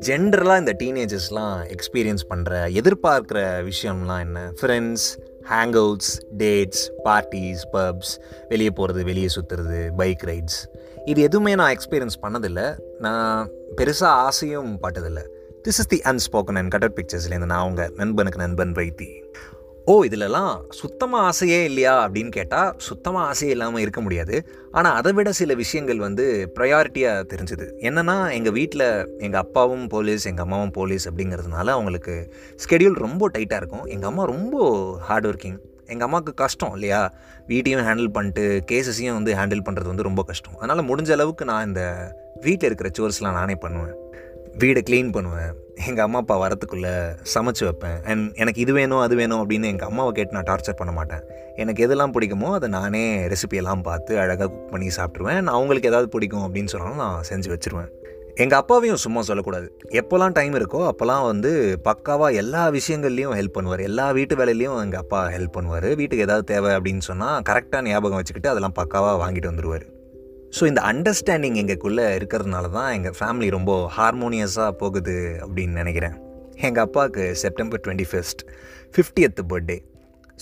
ஜென்ரலாக இந்த டீனேஜர்ஸ்லாம் எக்ஸ்பீரியன்ஸ் பண்ணுற எதிர்பார்க்குற விஷயம்லாம் என்ன? Friends hangouts dates parties pubs வெளியே போகிறது வெளியே சுற்றுறது பைக் ரைட்ஸ் இது எதுவுமே நான் எக்ஸ்பீரியன்ஸ் பண்ணதில்லை. நான் பெருசாக ஆசையும் பட்டதில்லை. This is the unspoken and cutter பிக்சர்ஸ்லேருந்து நான் அவங்க நண்பனுக்கு நண்பன் வைத்தி. ஓ இதிலலாம் சுத்தமாக ஆசையே இல்லையா அப்படின்னு கேட்டால் சுத்தமாக ஆசையே இல்லாமல் இருக்க முடியாது. ஆனால் அதை விட சில விஷயங்கள் வந்து ப்ரையாரிட்டியாக தெரிஞ்சுது. என்னென்னா எங்கள் வீட்டில் எங்கள் அப்பாவும் போலீஸ் எங்கள் அம்மாவும் போலீஸ் அப்படிங்கிறதுனால அவங்களுக்கு ஸ்கெடியூல் ரொம்ப டைட்டாக இருக்கும். எங்கள் அம்மா ரொம்ப ஹார்ட் ஒர்க்கிங் எங்கள் அம்மாவுக்கு கஷ்டம் இல்லையா? வீட்டையும் ஹேண்டில் பண்ணிட்டு கேசஸையும் வந்து ஹேண்டில் பண்ணுறது வந்து ரொம்ப கஷ்டம். அதனால் முடிஞ்ச அளவுக்கு நான் இந்த வீட்டில் இருக்கிற சோர்ஸ்லாம் நானே பண்ணுவேன். வீடை க்ளீன் பண்ணுவேன். எங்கள் அம்மா அப்பா வரத்துக்குள்ளே சமைச்சு வைப்பேன். அண்ட் எனக்கு இது வேணும் அது வேணும் அப்படின்னு எங்கள் அம்மாவை கேட்டு நான் டார்ச்சர் பண்ண மாட்டேன். எனக்கு எதெல்லாம் பிடிக்குமோ அதை நானே ரெசிபியெல்லாம் பார்த்து அழகாக குக் பண்ணி சாப்பிட்ருவேன் நான் அவங்களுக்கு ஏதாவது பிடிக்கும் அப்படின்னு சொன்னாலும் நான் செஞ்சு வச்சுருவேன். எங்கள் அப்பாவையும் சும்மா சொல்லக்கூடாது. எப்போல்லாம் டைம் இருக்கோ அப்போல்லாம் வந்து பக்காவாக எல்லா விஷயங்கள்லையும் ஹெல்ப் பண்ணுவார். எல்லா வீட்டு வேலையிலையும் எங்கள் அப்பா ஹெல்ப் பண்ணுவார். வீட்டுக்கு ஏதாவது தேவை அப்படின்னு சொன்னால் கரெக்டாக ஞாபகம் வச்சுக்கிட்டு அதெல்லாம் பக்காவாக வாங்கிட்டு வந்துடுவார் ஸோ இந்த அண்டர்ஸ்டாண்டிங் எங்களுக்குள்ளே இருக்கிறதுனால தான் எங்கள் ஃபேமிலி ரொம்ப ஹார்மோனியஸாக போகுது அப்படின்னு நினைக்கிறேன். எங்கள் அப்பாவுக்கு September twenty first fiftieth birthday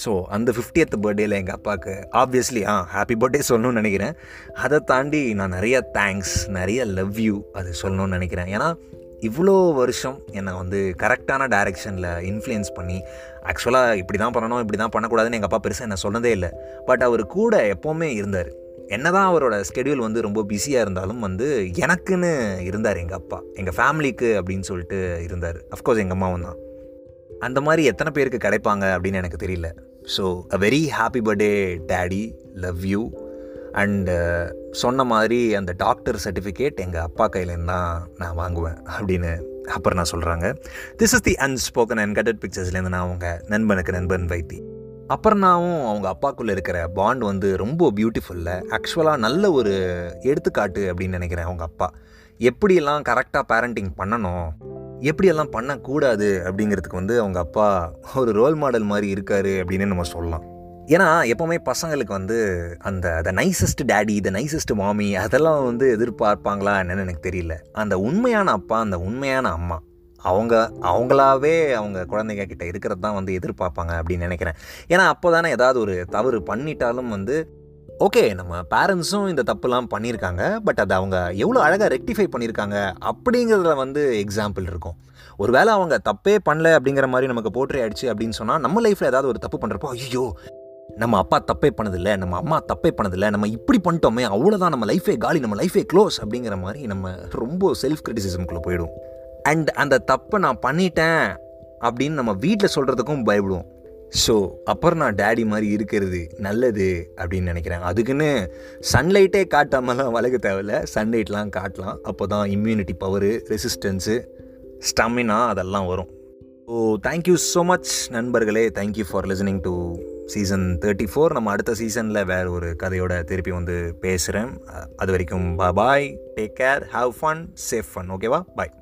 so அந்த ஃபிஃப்டியத்து பர்த்டேயில் எங்கள் அப்பாவுக்கு ஆப்வியஸ்லி ஆ ஹாப்பி பர்த்டே சொல்லணும்னு நினைக்கிறேன். அதை தாண்டி நான் நிறைய தேங்க்ஸ் நிறைய லவ் யூ அது சொல்லணும்னு நினைக்கிறேன். ஏன்னா இவ்வளோ வருஷம் என்னை வந்து கரெக்டான டைரெக்ஷனில் இன்ஃப்ளூயன்ஸ் பண்ணி ஆக்சுவலாக இப்படி தான் பண்ணணும் இப்படி தான் பண்ணக்கூடாதுன்னு எங்கள் அப்பா பெருசாக என்ன சொன்னதே இல்லை. பட் அவர் கூட எப்போவுமே இருந்தார். என்னதான் அவரோட ஸ்கெடியூல் வந்து ரொம்ப பிஸியாக இருந்தாலும் வந்து எனக்குன்னு இருந்தார் எங்கள் அப்பா. எங்கள் ஃபேமிலிக்கு அப்படின்னு சொல்லிட்டு இருந்தார். அஃப்கோர்ஸ் எங்கள் அம்மாவும் தான். அந்த மாதிரி எத்தனை பேருக்கு கிடைப்பாங்க அப்படின்னு எனக்கு தெரியல. So a very happy birthday daddy love you and சொன்ன மாதிரி அந்த டாக்டர் சர்டிஃபிகேட் எங்கள் அப்பா கையிலேருந்து தான் நான் வாங்குவேன் அப்படின்னு அப்புறம் நான் சொல்கிறாங்க this is the unspoken and cutted பிக்சர்ஸ்லேருந்து நான் அவங்க நண்பனுக்கு நண்பன் வைத்தி. அப்புறம்னாவும் அவங்க அப்பாக்குள்ளே இருக்கிற பாண்ட் வந்து ரொம்ப பியூட்டிஃபுல்ல ஆக்சுவலாக நல்ல ஒரு எடுத்துக்காட்டு அப்படின்னு நினைக்கிறேன் அவங்க அப்பா. எப்படியெல்லாம் கரெக்டாக பேரண்டிங் பண்ணணும் எப்படியெல்லாம் பண்ணக்கூடாது அப்படிங்கிறதுக்கு வந்து அவங்க அப்பா ஒரு ரோல் மாடல் மாதிரி இருக்காரு அப்படின்னு நம்ம சொல்லலாம். ஏன்னா எப்போவுமே பசங்களுக்கு வந்து அந்த the nicest daddy the nicest mummy அதெல்லாம் வந்து எதிர்பார்ப்பாங்களா என்னன்னு எனக்கு தெரியல. அந்த உண்மையான அப்பா அந்த உண்மையான அம்மா. அவங்க அவங்களாவே அவங்க குழந்தைங்க கிட்ட இருக்கிறது தான் வந்து எதிர்பார்ப்பாங்க அப்படின்னு நினைக்கிறேன். ஏன்னா அப்போ தானே ஏதாவது ஒரு தவறு பண்ணிட்டாலும் வந்து ஓகே நம்ம பேரண்ட்ஸும் இந்த தப்புலாம் பண்ணியிருக்காங்க பட் அதை அவங்க எவ்வளோ அழகாக ரெக்டிஃபை பண்ணியிருக்காங்க அப்படிங்கிறதுல வந்து எக்ஸாம்பிள் இருக்கும். ஒருவேளை அவங்க தப்பே பண்ணல அப்படிங்கிற மாதிரி நமக்கு போற்றி ஆயிடுச்சு அப்படின்னு சொன்னால் நம்ம லைஃப்பில் ஏதாவது ஒரு தப்பு பண்ணுறப்போ ஐயோ நம்ம அப்பா தப்பே பண்ணதில்லை நம்ம அம்மா தப்பே பண்ணதில்லை நம்ம இப்படி பண்ணிட்டோமே அவ்வளோதான் நம்ம லைஃபே காலி நம்ம லைஃபே க்ளோஸ் அப்படிங்கிற மாதிரி நம்ம ரொம்ப செல்ஃப் கிரிட்டிசிசம்குள்ளே போயிடும். அண்ட் அந்த தப்பை நான் பண்ணிட்டேன் அப்படின்னு நம்ம வீட்டில் சொல்கிறதுக்கும் பயப்படுவோம். ஸோ அப்புறம் நான் டேடி மாதிரி இருக்கிறது நல்லது அப்படின்னு நினைக்கிறேன். அதுக்குன்னு சன்லைட்டே காட்டாமலாம் வளர்க்க தேவையில்ல. சன்லைட்லாம் காட்டலாம். அப்போ தான் இம்யூனிட்டி பவரு ரெசிஸ்டன்ஸு ஸ்டமினா அதெல்லாம் வரும். So thank you so much நண்பர்களே. Thank you for listening to season thirty four நம்ம அடுத்த சீசனில் வேறு ஒரு கதையோட திருப்பி வந்து பேசுகிறேன் அது வரைக்கும் bye take care have fun safe fun ஓகேவா பாய்